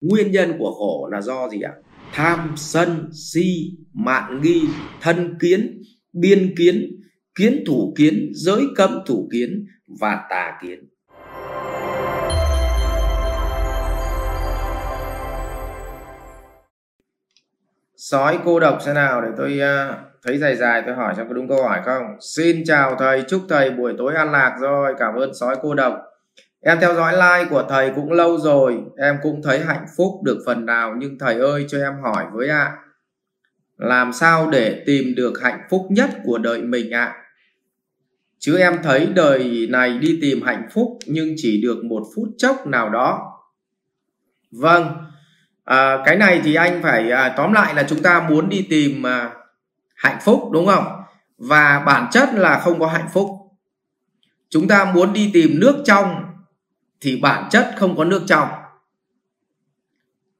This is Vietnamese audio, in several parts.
nguyên nhân của khổ là do gì ạ? Tham sân si mạn nghi thân kiến biên kiến kiến thủ kiến giới cấm thủ kiến và tà kiến. Sói cô độc thế nào để tôi uh, thấy dài dài tôi hỏi cho có đúng câu hỏi không? Xin chào thầy chúc thầy buổi tối an lạc rồi. Cảm ơn sói cô độc em theo dõi like của thầy cũng lâu rồi em cũng thấy hạnh phúc được phần nào nhưng thầy ơi cho em hỏi với ạ. À, làm sao để tìm được hạnh phúc nhất của đời mình ạ? À? chứ em thấy đời này đi tìm hạnh phúc nhưng chỉ được một phút chốc nào đó. Vâng à, cái này thì anh phải à, tóm lại là chúng ta muốn đi tìm à, hạnh phúc đúng không? Và bản chất là không có hạnh phúc. Chúng ta muốn đi tìm nước trong thì bản chất không có nước trong.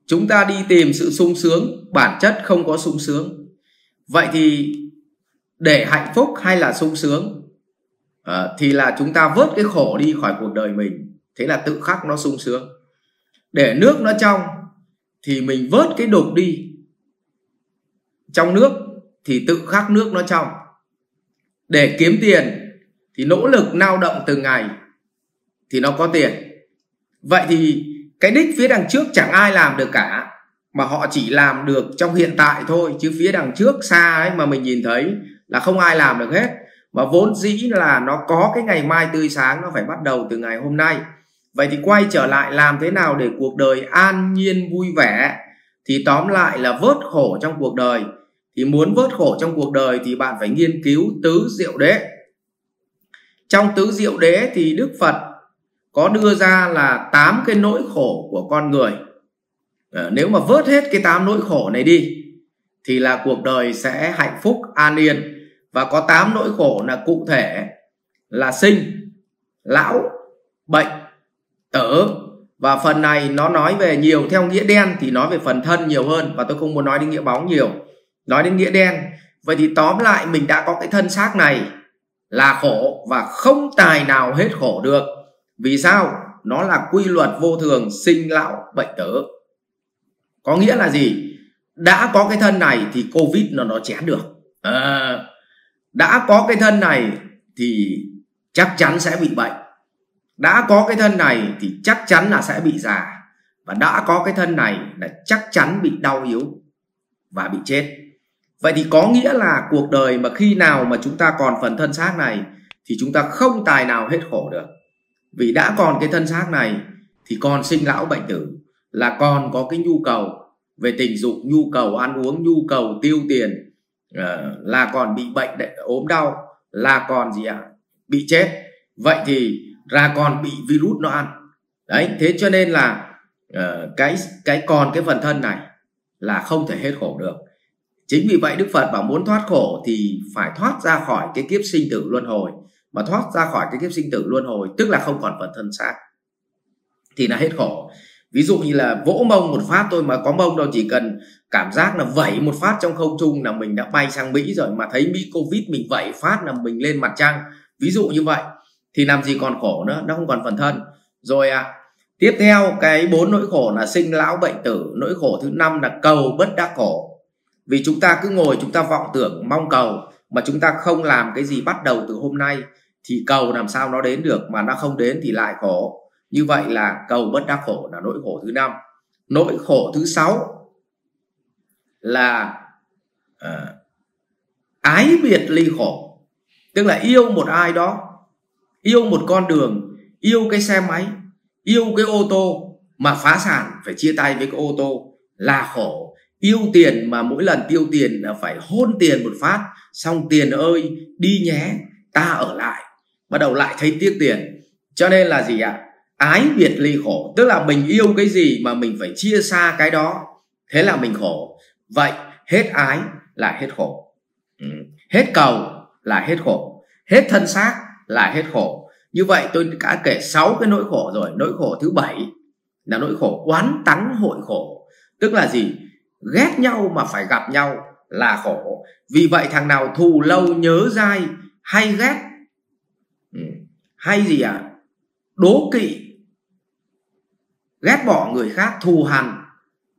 Chúng ta đi tìm sự sung sướng bản chất không có sung sướng. Vậy thì để hạnh phúc hay là sung sướng à, thì là chúng ta vớt cái khổ đi khỏi cuộc đời mình. Thế là tự khắc nó sung sướng. Để nước nó trong thì mình vớt cái đục đi. Trong nước thì tự khắc nước nó trong. Để kiếm tiền thì nỗ lực lao động từng ngày thì nó có tiền vậy thì cái đích phía đằng trước chẳng ai làm được cả, mà họ chỉ làm được trong hiện tại thôi, chứ phía đằng trước xa ấy mà mình nhìn thấy là không ai làm được hết. Mà vốn dĩ là nó có cái ngày mai tươi sáng, nó phải bắt đầu từ ngày hôm nay. Vậy thì quay trở lại làm thế nào để cuộc đời an nhiên vui vẻ, thì tóm lại là vớt khổ trong cuộc đời. Thì muốn vớt khổ trong cuộc đời thì bạn phải nghiên cứu tứ diệu đế. Trong tứ diệu đế thì đức phật có đưa ra là tám cái nỗi khổ của con người. À, nếu mà vớt hết cái tám nỗi khổ này đi thì là cuộc đời sẽ hạnh phúc an yên. Và có tám nỗi khổ là cụ thể là sinh lão bệnh tử và phần này nó nói về nhiều theo nghĩa đen thì nói về phần thân nhiều hơn và tôi không muốn nói đến nghĩa bóng nhiều. Nói đến nghĩa đen vậy thì tóm lại mình đã có cái thân xác này là khổ và không tài nào hết khổ được vì sao? Nó là quy luật vô thường sinh lão bệnh tử có nghĩa là gì? Đã có cái thân này thì covid nó nó chén được. À, đã có cái thân này thì chắc chắn sẽ bị bệnh. Đã có cái thân này thì chắc chắn là sẽ bị già. Và đã có cái thân này là chắc chắn bị đau yếu và bị chết. Vậy thì có nghĩa là cuộc đời mà khi nào mà chúng ta còn phần thân xác này thì chúng ta không tài nào hết khổ được vì đã còn cái thân xác này, thì còn sinh lão bệnh tử, là còn có cái nhu cầu về tình dục, nhu cầu ăn uống, nhu cầu tiêu tiền. Ờ, là còn bị bệnh ốm đau, là còn gì ạ? Bị chết. Vậy thì ra còn bị virus nó ăn. Đấy, thế cho nên là ờ, cái cái còn cái phần thân này là không thể hết khổ được. Chính vì vậy đức phật bảo muốn thoát khổ thì phải thoát ra khỏi cái kiếp sinh tử luân hồi mà thoát ra khỏi cái kiếp sinh tử luân hồi, tức là không còn phần thân xác, thì là hết khổ. Ví dụ như là vỗ mông một phát thôi mà có mông đâu, chỉ cần cảm giác là vẩy một phát trong không trung là mình đã bay sang mỹ rồi, mà thấy mỹ covid mình vẩy phát là mình lên mặt trăng. Ví dụ như vậy, thì làm gì còn khổ nữa, nó không còn phần thân. Rồi à tiếp theo cái bốn nỗi khổ là sinh lão bệnh tử. Nỗi khổ thứ năm là cầu bất đắc khổ. Vì chúng ta cứ ngồi, chúng ta vọng tưởng, mong cầu, mà chúng ta không làm cái gì bắt đầu từ hôm nay thì cầu làm sao nó đến được mà nó không đến thì lại khổ. Như vậy là cầu bất đắc khổ là nỗi khổ thứ năm. Nỗi khổ thứ sáu là uh, ái biệt ly khổ. Tức là yêu một ai đó yêu một con đường yêu cái xe máy yêu cái ô tô mà phá sản phải chia tay với cái ô tô là khổ. Yêu tiền mà mỗi lần tiêu tiền là phải hôn tiền một phát xong tiền ơi đi nhé ta ở lại bắt đầu lại thấy tiếc tiền. Cho nên là gì ạ? Ái biệt ly khổ. Tức là mình yêu cái gì mà mình phải chia xa cái đó. Thế là mình khổ. Vậy hết ái là hết khổ. Ừ. hết cầu là hết khổ. Hết thân xác là hết khổ. Như vậy tôi đã kể 6 cái nỗi khổ rồi. Nỗi khổ thứ bảy là nỗi khổ oán tắng hội khổ. Tức là gì? Ghét nhau mà phải gặp nhau là khổ. Vì vậy thằng nào thù lâu nhớ dai hay ghét hay gì ạ? À? đố kỵ ghét bỏ người khác thù hằn.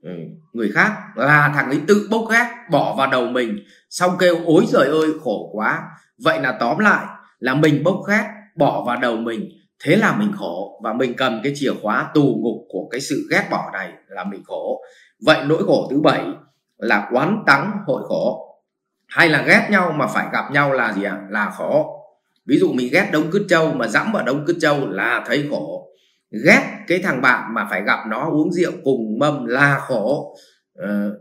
Ừ, người khác là thằng ấy tự bốc ghét bỏ vào đầu mình xong kêu ối giời ơi khổ quá. Vậy là tóm lại là mình bốc ghét bỏ vào đầu mình. Thế là mình khổ và mình cầm cái chìa khóa tù ngục của cái sự ghét bỏ này là mình khổ. Vậy nỗi khổ thứ bảy là quán tắng hội khổ. Hay là ghét nhau mà phải gặp nhau là gì ạ? À? là khổ ví dụ mình ghét đông cứt trâu mà dẫm vào đông cứt trâu là thấy khổ. Ghét cái thằng bạn mà phải gặp nó uống rượu cùng mâm là khổ. Ờ,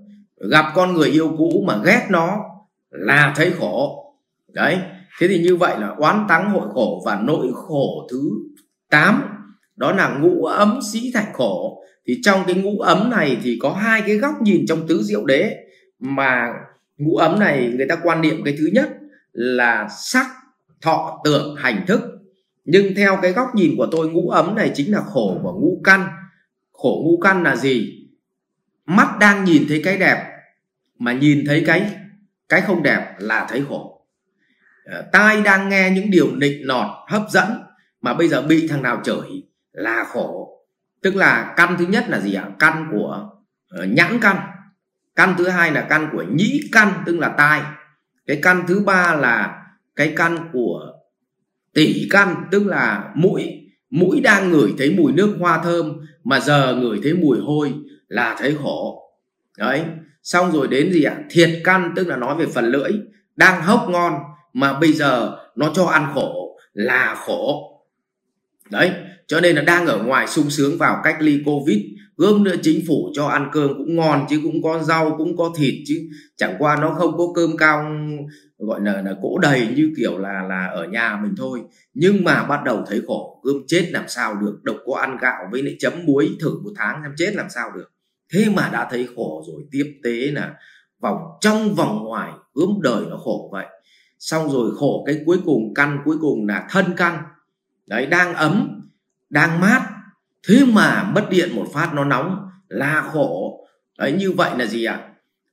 gặp con người yêu cũ mà ghét nó là thấy khổ. Đấy thế thì như vậy là oán tắng hội khổ và nỗi khổ thứ 8 đó là ngũ ấm sĩ thạch khổ. Thì trong cái ngũ ấm này thì có hai cái góc nhìn trong tứ diệu đế mà ngũ ấm này người ta quan niệm cái thứ nhất là sắc thọ tưởng hành thức. Nhưng theo cái góc nhìn của tôi ngũ ấm này chính là khổ của ngũ căn. Khổ ngũ căn là gì? Mắt đang nhìn thấy cái đẹp mà nhìn thấy cái cái không đẹp là thấy khổ. Ờ, tai đang nghe những điều nịnh nọt hấp dẫn mà bây giờ bị thằng nào chửi là khổ. Tức là căn thứ nhất là gì ạ? Căn của uh, nhãn căn. Căn thứ hai là căn của nhĩ căn tức là tai. Cái căn thứ ba là cái căn của tỷ căn, tức là mũi. Mũi đang ngửi thấy mùi nước hoa thơm, mà giờ ngửi thấy mùi hôi là thấy khổ. Đấy. Xong rồi đến gì ạ? Thiệt căn, tức là nói về phần lưỡi, đang hốc ngon, mà bây giờ nó cho ăn khổ, là khổ đấy, cho nên là đang ở ngoài sung sướng vào cách ly covid, gớm nữa chính phủ cho ăn cơm cũng ngon chứ cũng có rau, cũng có thịt chứ. Chẳng qua nó không có cơm cao, gọi là là cỗ đầy như kiểu là là ở nhà mình thôi. Nhưng mà bắt đầu thấy khổ cơm chết làm sao được độc có ăn gạo với lại chấm muối thử một tháng xem chết làm sao được. Thế mà đã thấy khổ rồi, tiếp tế là vòng, trong vòng ngoài, gớm đời nó khổ vậy. Xong rồi khổ cái cuối cùng, căn cuối cùng là thân căn đấy, đang ấm, đang mát. Thế mà mất điện một phát nó nóng là khổ. Đấy, như vậy là gì ạ?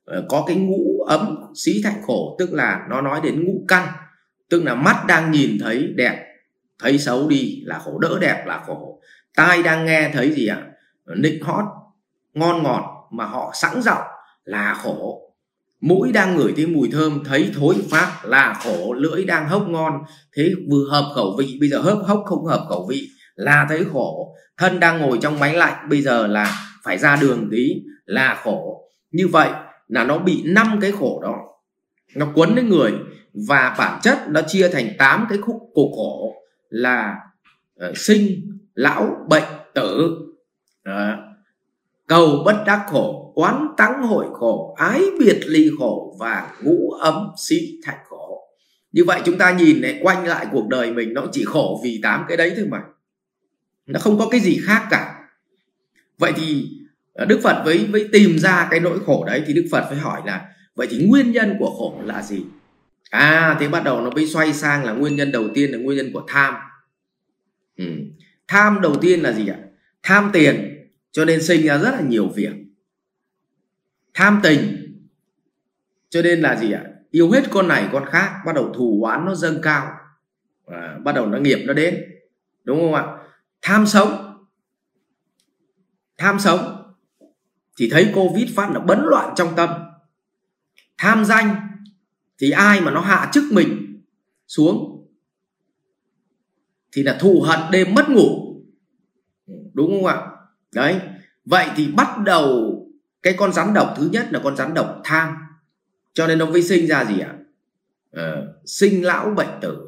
À? có cái ngũ ấm xí thạnh khổ, tức là nó nói đến ngũ căn. Tức là mắt đang nhìn thấy đẹp, thấy xấu đi là khổ, đỡ đẹp là khổ. Tai đang nghe thấy gì ạ? À? nịnh hót, ngon ngọt mà họ sẵn giọng là khổ mũi đang ngửi thấy mùi thơm thấy thối phát là khổ lưỡi đang hốc ngon. Thế vừa hợp khẩu vị bây giờ hớp hốc không hợp khẩu vị là thấy khổ. Thân đang ngồi trong máy lạnh bây giờ là phải ra đường tí là khổ. Như vậy là nó bị năm cái khổ đó. Nó quấn đến người và bản chất nó chia thành 8 cái khúc cổ khổ là uh, sinh lão bệnh tử. Uh, cầu bất đắc khổ oán tắng hội khổ, ái biệt ly khổ và ngũ ấm sĩ thạch khổ. Như vậy chúng ta nhìn này, quanh lại cuộc đời mình, nó chỉ khổ vì tám cái đấy thôi mà. Nó không có cái gì khác cả. Vậy thì ờ, đức phật với với tìm ra cái nỗi khổ đấy thì đức phật phải hỏi là, vậy thì nguyên nhân của khổ là gì? À thế bắt đầu nó mới xoay sang là nguyên nhân đầu tiên là nguyên nhân của tham. Ừ. tham đầu tiên là gì ạ? Tham tiền, cho nên sinh ra rất là nhiều việc tham tình. Cho nên là gì ạ? Yêu hết con này con khác bắt đầu thù oán nó dâng cao. À, bắt đầu nó nghiệp nó đến. Đúng không ạ? Tham sống. Tham sống. Thì thấy covid phát là bấn loạn trong tâm. Tham danh. Thì ai mà nó hạ chức mình xuống thì là thù hận đêm mất ngủ. Đúng không ạ? Đấy. Vậy thì bắt đầu cái con rắn độc thứ nhất là con rắn độc tham. Cho nên nó mới sinh ra gì ạ? À, sinh lão bệnh tử.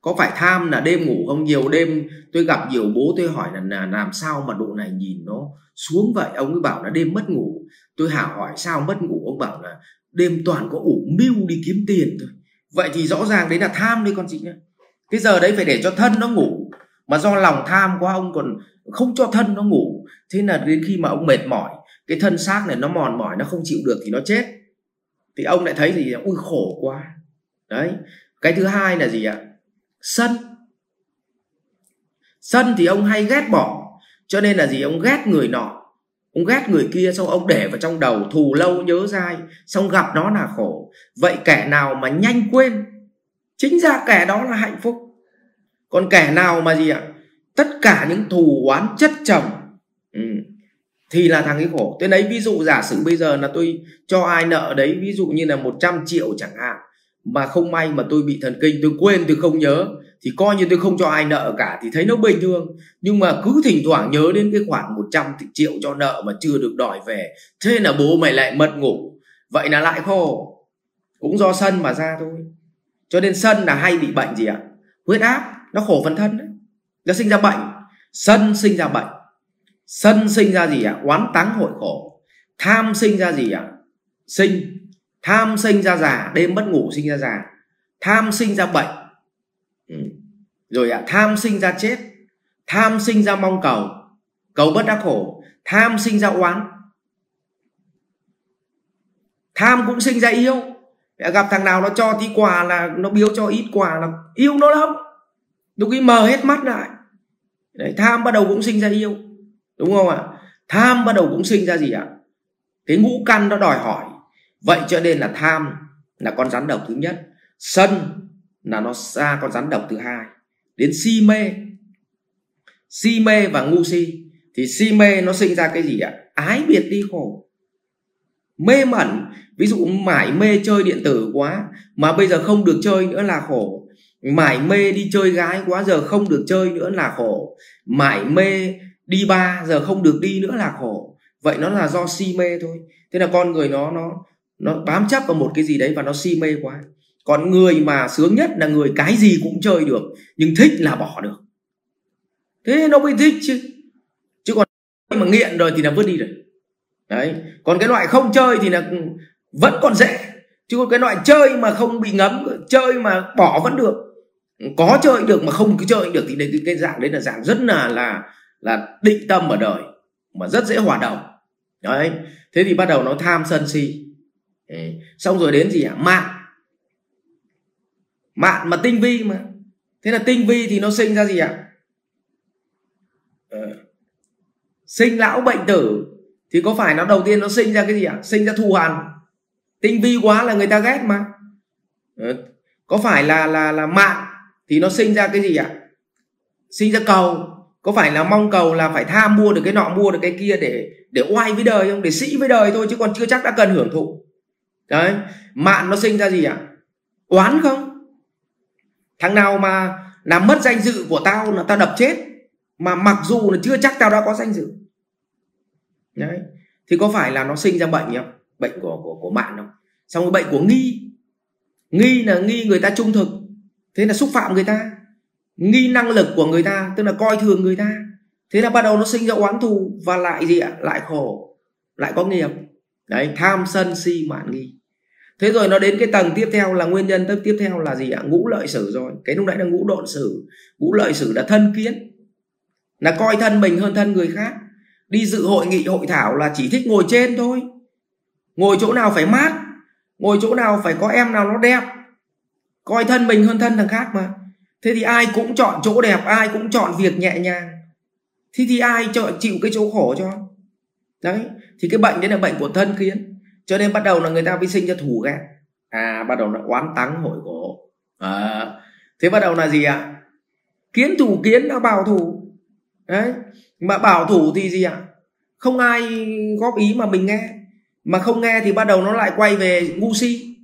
Có phải tham là đêm ngủ không? Nhiều đêm tôi gặp nhiều bố tôi hỏi là, là làm sao mà độ này nhìn nó xuống vậy? Ông ấy bảo là đêm mất ngủ. Tôi hả hỏi sao mất ngủ? Ông bảo là đêm toàn có ủ mưu đi kiếm tiền thôi. Vậy thì rõ ràng đấy là tham đấy con chị nhé cái giờ đấy phải để cho thân nó ngủ. Mà do lòng tham quá ông còn không cho thân nó ngủ. Thế là đến khi mà ông mệt mỏi cái thân xác này nó mòn mỏi, nó không chịu được thì nó chết. Thì ông lại thấy gì? Ui, khổ quá. Đấy. Cái thứ hai là gì ạ? Sân. Sân thì ông hay ghét bỏ. Cho nên là gì? Ông ghét người nọ. Ông ghét người kia, xong ông để vào trong đầu, thù lâu, nhớ dai, xong gặp nó là khổ. Vậy kẻ nào mà nhanh quên? Chính ra kẻ đó là hạnh phúc. Còn kẻ nào mà gì ạ? Tất cả những thù oán chất chồng thì là thằng ấy khổ. Tôi lấy ví dụ giả sử bây giờ là tôi cho ai nợ đấy, ví dụ như là 100 triệu chẳng hạn, mà không may mà tôi bị thần kinh, tôi quên, tôi không nhớ, thì coi như tôi không cho ai nợ cả, thì thấy nó bình thường. Nhưng mà cứ thỉnh thoảng nhớ đến cái khoản 100 triệu cho nợ mà chưa được đòi về, thế là bố mày lại mất ngủ. Vậy là lại khổ. Cũng do sân mà ra thôi. Cho nên sân là hay bị bệnh gì ạ? Huyết áp, nó khổ phần thân đấy. Nó sinh ra bệnh. Sân sinh ra bệnh sân sinh ra gì ạ oán táng hội khổ tham sinh ra gì ạ sinh tham sinh ra già đêm mất ngủ sinh ra già tham sinh ra bệnh ừ. rồi ạ tham sinh ra chết tham sinh ra mong cầu cầu bất đắc khổ tham sinh ra oán tham cũng sinh ra yêu gặp thằng nào nó cho tí quà là nó biếu cho ít quà là yêu nó lắm lúc ấy mờ hết mắt lại Đấy, tham bắt đầu cũng sinh ra yêu đúng không ạ? Tham bắt đầu cũng sinh ra gì ạ? Cái ngũ căn nó đòi hỏi. Vậy cho nên là tham là con rắn độc thứ nhất. Sân là nó ra con rắn độc thứ hai. Đến si mê. Si mê và ngu si. Thì si mê nó sinh ra cái gì ạ? Ái biệt đi khổ. Mê mẩn. Ví dụ mải mê chơi điện tử quá mà bây giờ không được chơi nữa là khổ. Mải mê đi chơi gái quá giờ không được chơi nữa là khổ. Mải mê đi ba giờ không được đi nữa là khổ. Vậy nó là do si mê thôi. Thế là con người nó nó nó bám chấp vào một cái gì đấy và nó si mê quá. Còn người mà sướng nhất là người cái gì cũng chơi được nhưng thích là bỏ được. Thế nó mới thích chứ. Chứ còn mà nghiện rồi thì là vứt đi rồi. Đấy. Còn cái loại không chơi thì là vẫn còn dễ. Chứ còn cái loại chơi mà không bị ngấm chơi mà bỏ vẫn được. Có chơi được mà không cứ chơi được thì đây cái, cái dạng đấy là dạng rất là là là định tâm ở đời, mà rất dễ hòa đồng đấy, thế thì bắt đầu nó tham sân si đấy. xong rồi đến gì ạ à? mạng mạng mà tinh vi mà thế là tinh vi thì nó sinh ra gì ạ à? sinh lão bệnh tử thì có phải nó đầu tiên nó sinh ra cái gì ạ à? sinh ra thù hằn tinh vi quá là người ta ghét mà ờ. có phải là là là mạng thì nó sinh ra cái gì ạ sinh ra cầu có phải là mong cầu là phải tham mua được cái nọ, mua được cái kia để để oai với đời không? Để sĩ với đời thôi chứ còn chưa chắc đã cần hưởng thụ. Đấy, mạn nó sinh ra gì ạ? Oán không? Thằng nào mà làm mất danh dự của tao là tao đập chết, mà mặc dù là chưa chắc tao đã có danh dự. Đấy, thì có phải là nó sinh ra bệnh không? Bệnh của của của mạn không? Xong cái bệnh của nghi. Nghi là nghi người ta trung thực. Thế là xúc phạm người ta nghi năng lực của người ta, tức là coi thường người ta. Thế là bắt đầu nó sinh ra oán thù và lại gì ạ? Lại khổ, lại có nghiệp. Đấy, tham sân si mạn nghi. Thế rồi nó đến cái tầng tiếp theo là nguyên nhân tiếp theo là gì ạ? Ngũ lợi sử rồi. Cái lúc nãy là ngũ độn sử. Ngũ lợi sử là thân kiến. Là coi thân mình hơn thân người khác. Đi dự hội nghị, hội thảo là chỉ thích ngồi trên thôi. Ngồi chỗ nào phải mát, ngồi chỗ nào phải có em nào nó đẹp. Coi thân mình hơn thân thằng khác mà thế thì ai cũng chọn chỗ đẹp ai cũng chọn việc nhẹ nhàng. Thế thì ai chọn chịu cái chỗ khổ cho? Đấy thì cái bệnh đấy là bệnh của thân kiến cho nên bắt đầu là người ta mới sinh ra thù ghét à bắt đầu là oán tắng hội cổ à, thế bắt đầu là gì ạ? Kiến thủ kiến là bảo thủ. Đấy mà bảo thủ thì gì ạ? Không ai góp ý mà mình nghe. Mà không nghe thì bắt đầu nó lại quay về ngu si.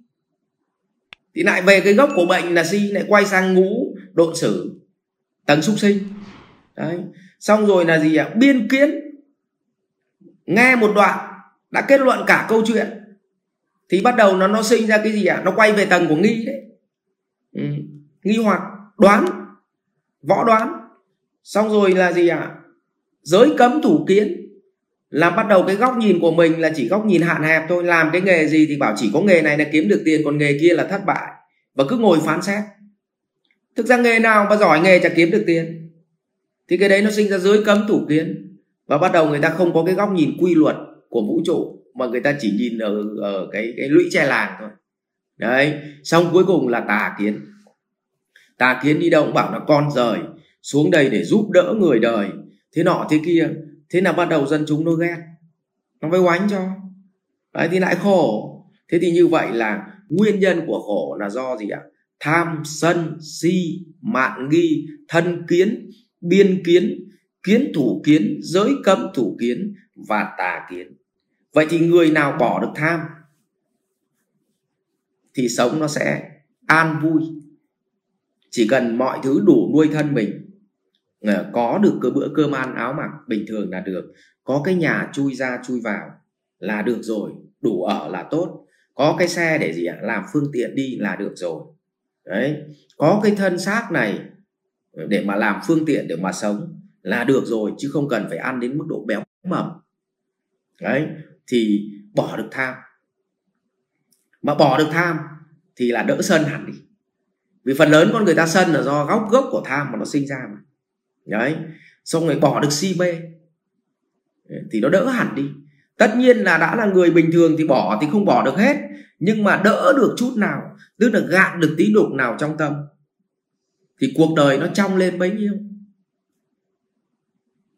Thì lại về cái gốc của bệnh là si lại quay sang ngũ độn xử tầng súc sinh. Đấy. Xong rồi là gì ạ? Biên kiến. Nghe một đoạn, đã kết luận cả câu chuyện, thì bắt đầu nó nó sinh ra cái gì ạ? Nó quay về tầng của nghi đấy. Ừ. nghi hoặc, đoán, võ đoán. Xong rồi là gì ạ? Giới cấm thủ kiến. Là bắt đầu cái góc nhìn của mình là chỉ góc nhìn hạn hẹp thôi. Làm cái nghề gì thì bảo chỉ có nghề này là kiếm được tiền, còn nghề kia là thất bại. Và cứ ngồi phán xét thực ra nghề nào mà giỏi nghề chả kiếm được tiền. Thì cái đấy nó sinh ra dưới cấm thủ kiến. Và bắt đầu người ta không có cái góc nhìn quy luật của vũ trụ mà người ta chỉ nhìn ở, ở cái cái lũy tre làng thôi. Đấy xong cuối cùng là tà kiến. Tà kiến đi đâu cũng bảo là con rời xuống đây để giúp đỡ người đời. Thế nọ thế kia thế là bắt đầu dân chúng nó ghét nó mới oánh cho. Đấy thì lại khổ. Thế thì như vậy là nguyên nhân của khổ là do gì ạ? Tham, sân, si, mạn, nghi, thân, kiến, biên kiến kiến, thủ, kiến, giới, cấm, thủ, kiến và tà kiến. Vậy thì người nào bỏ được tham thì sống nó sẽ an vui. Chỉ cần mọi thứ đủ nuôi thân mình ờ, có được cái bữa cơm ăn áo mặc bình thường là được. Có cái nhà chui ra chui vào là được rồi, đủ ở là tốt. Có cái xe để gì ạ? Làm phương tiện đi là được rồi đấy, có cái thân xác này để mà làm phương tiện để mà sống là được rồi, chứ không cần phải ăn đến mức độ béo mầm. Đấy, thì bỏ được tham. Mà bỏ được tham thì là đỡ sân hẳn đi. Vì phần lớn con người ta sân là do góc gốc của tham mà nó sinh ra mà. Đấy, xong rồi bỏ được si mê, thì nó đỡ hẳn đi tất nhiên là đã là người bình thường thì bỏ thì không bỏ được hết, nhưng mà đỡ được chút nào, tức là gạn được tí đục nào trong tâm, thì cuộc đời nó trong lên bấy nhiêu.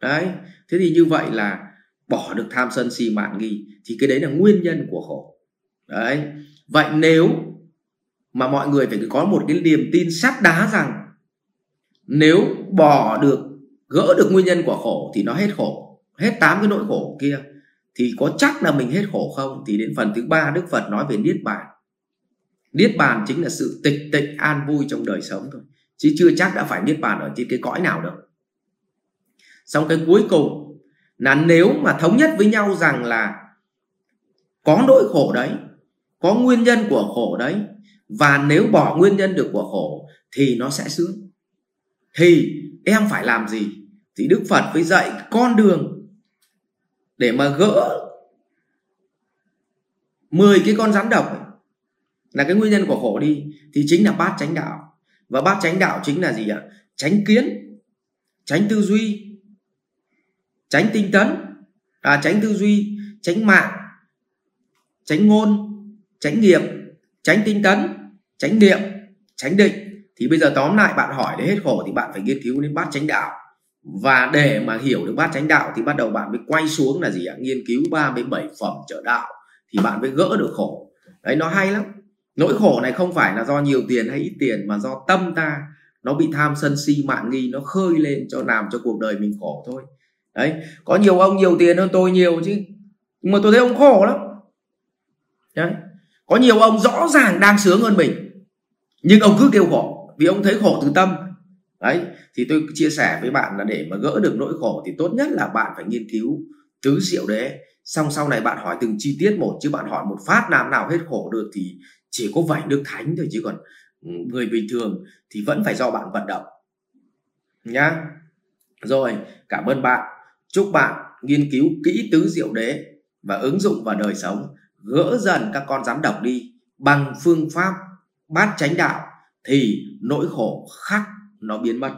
Đấy, thế thì như vậy là bỏ được tham sân si mạn nghi, thì cái đấy là nguyên nhân của khổ. Đấy, vậy nếu mà mọi người phải có một cái niềm tin sắt đá rằng nếu bỏ được, gỡ được nguyên nhân của khổ thì nó hết khổ, hết tám cái nỗi khổ kia thì có chắc là mình hết khổ không? Thì đến phần thứ ba đức phật nói về niết bàn. Niết bàn chính là sự tịch tịnh an vui trong đời sống thôi. Chứ chưa chắc đã phải niết bàn ở trên cái cõi nào đâu. Xong cái cuối cùng là nếu mà thống nhất với nhau rằng là có nỗi khổ đấy, có nguyên nhân của khổ đấy, và nếu bỏ nguyên nhân được của khổ, thì nó sẽ sướng. Thì em phải làm gì? Thì đức phật mới dạy con đường để mà gỡ 10 cái con rắn độc ấy, là cái nguyên nhân của khổ đi thì chính là bát chánh đạo. Và bát chánh đạo chính là gì ạ? Tránh kiến tránh tư duy tránh tinh tấn à, tránh tư duy tránh mạng tránh ngôn tránh nghiệp tránh tinh tấn tránh niệm tránh định. Thì bây giờ tóm lại bạn hỏi để hết khổ thì bạn phải nghiên cứu đến bát chánh đạo và để mà hiểu được bát chánh đạo thì bắt đầu bạn mới quay xuống là gì ạ? Nghiên cứu 37 phẩm trợ đạo thì bạn mới gỡ được khổ. Đấy, nó hay lắm. Nỗi khổ này không phải là do nhiều tiền hay ít tiền mà do tâm ta. Nó bị tham sân si, mạn nghi, nó khơi lên cho, làm cho cuộc đời mình khổ thôi. Đấy, có nhiều ông nhiều tiền hơn tôi nhiều chứ. Nhưng mà tôi thấy ông khổ lắm. Đấy, có nhiều ông rõ ràng đang sướng hơn mình. Nhưng ông cứ kêu khổ. Vì ông thấy khổ từ tâm đấy, thì tôi chia sẻ với bạn là để mà gỡ được nỗi khổ thì tốt nhất là bạn phải nghiên cứu tứ diệu đế. Xong sau này bạn hỏi từng chi tiết một, chứ bạn hỏi một phát làm nào hết khổ được thì chỉ có vảy nước thánh thôi, chứ còn ừ, người bình thường thì vẫn phải do bạn vận động. Nhá. Rồi, cảm ơn bạn. Chúc bạn nghiên cứu kỹ tứ diệu đế và ứng dụng vào đời sống. Gỡ dần các con rắn độc đi, bằng phương pháp bát chánh đạo thì nỗi khổ khắc nó biến mất.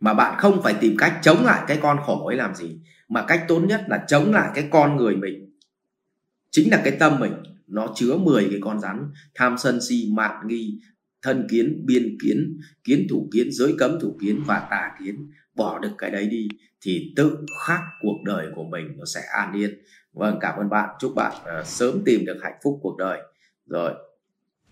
Mà bạn không phải tìm cách chống lại cái con khổ ấy làm gì mà cách tốt nhất là chống lại cái con người mình. Chính là cái tâm mình nó chứa 10 cái con rắn tham sân si mạn nghi thân kiến biên kiến kiến thủ kiến giới cấm thủ kiến và tà kiến. Bỏ được cái đấy đi thì tự khắc cuộc đời của mình nó sẽ an yên. Vâng cảm ơn bạn. Chúc bạn uh, sớm tìm được hạnh phúc cuộc đời. Rồi.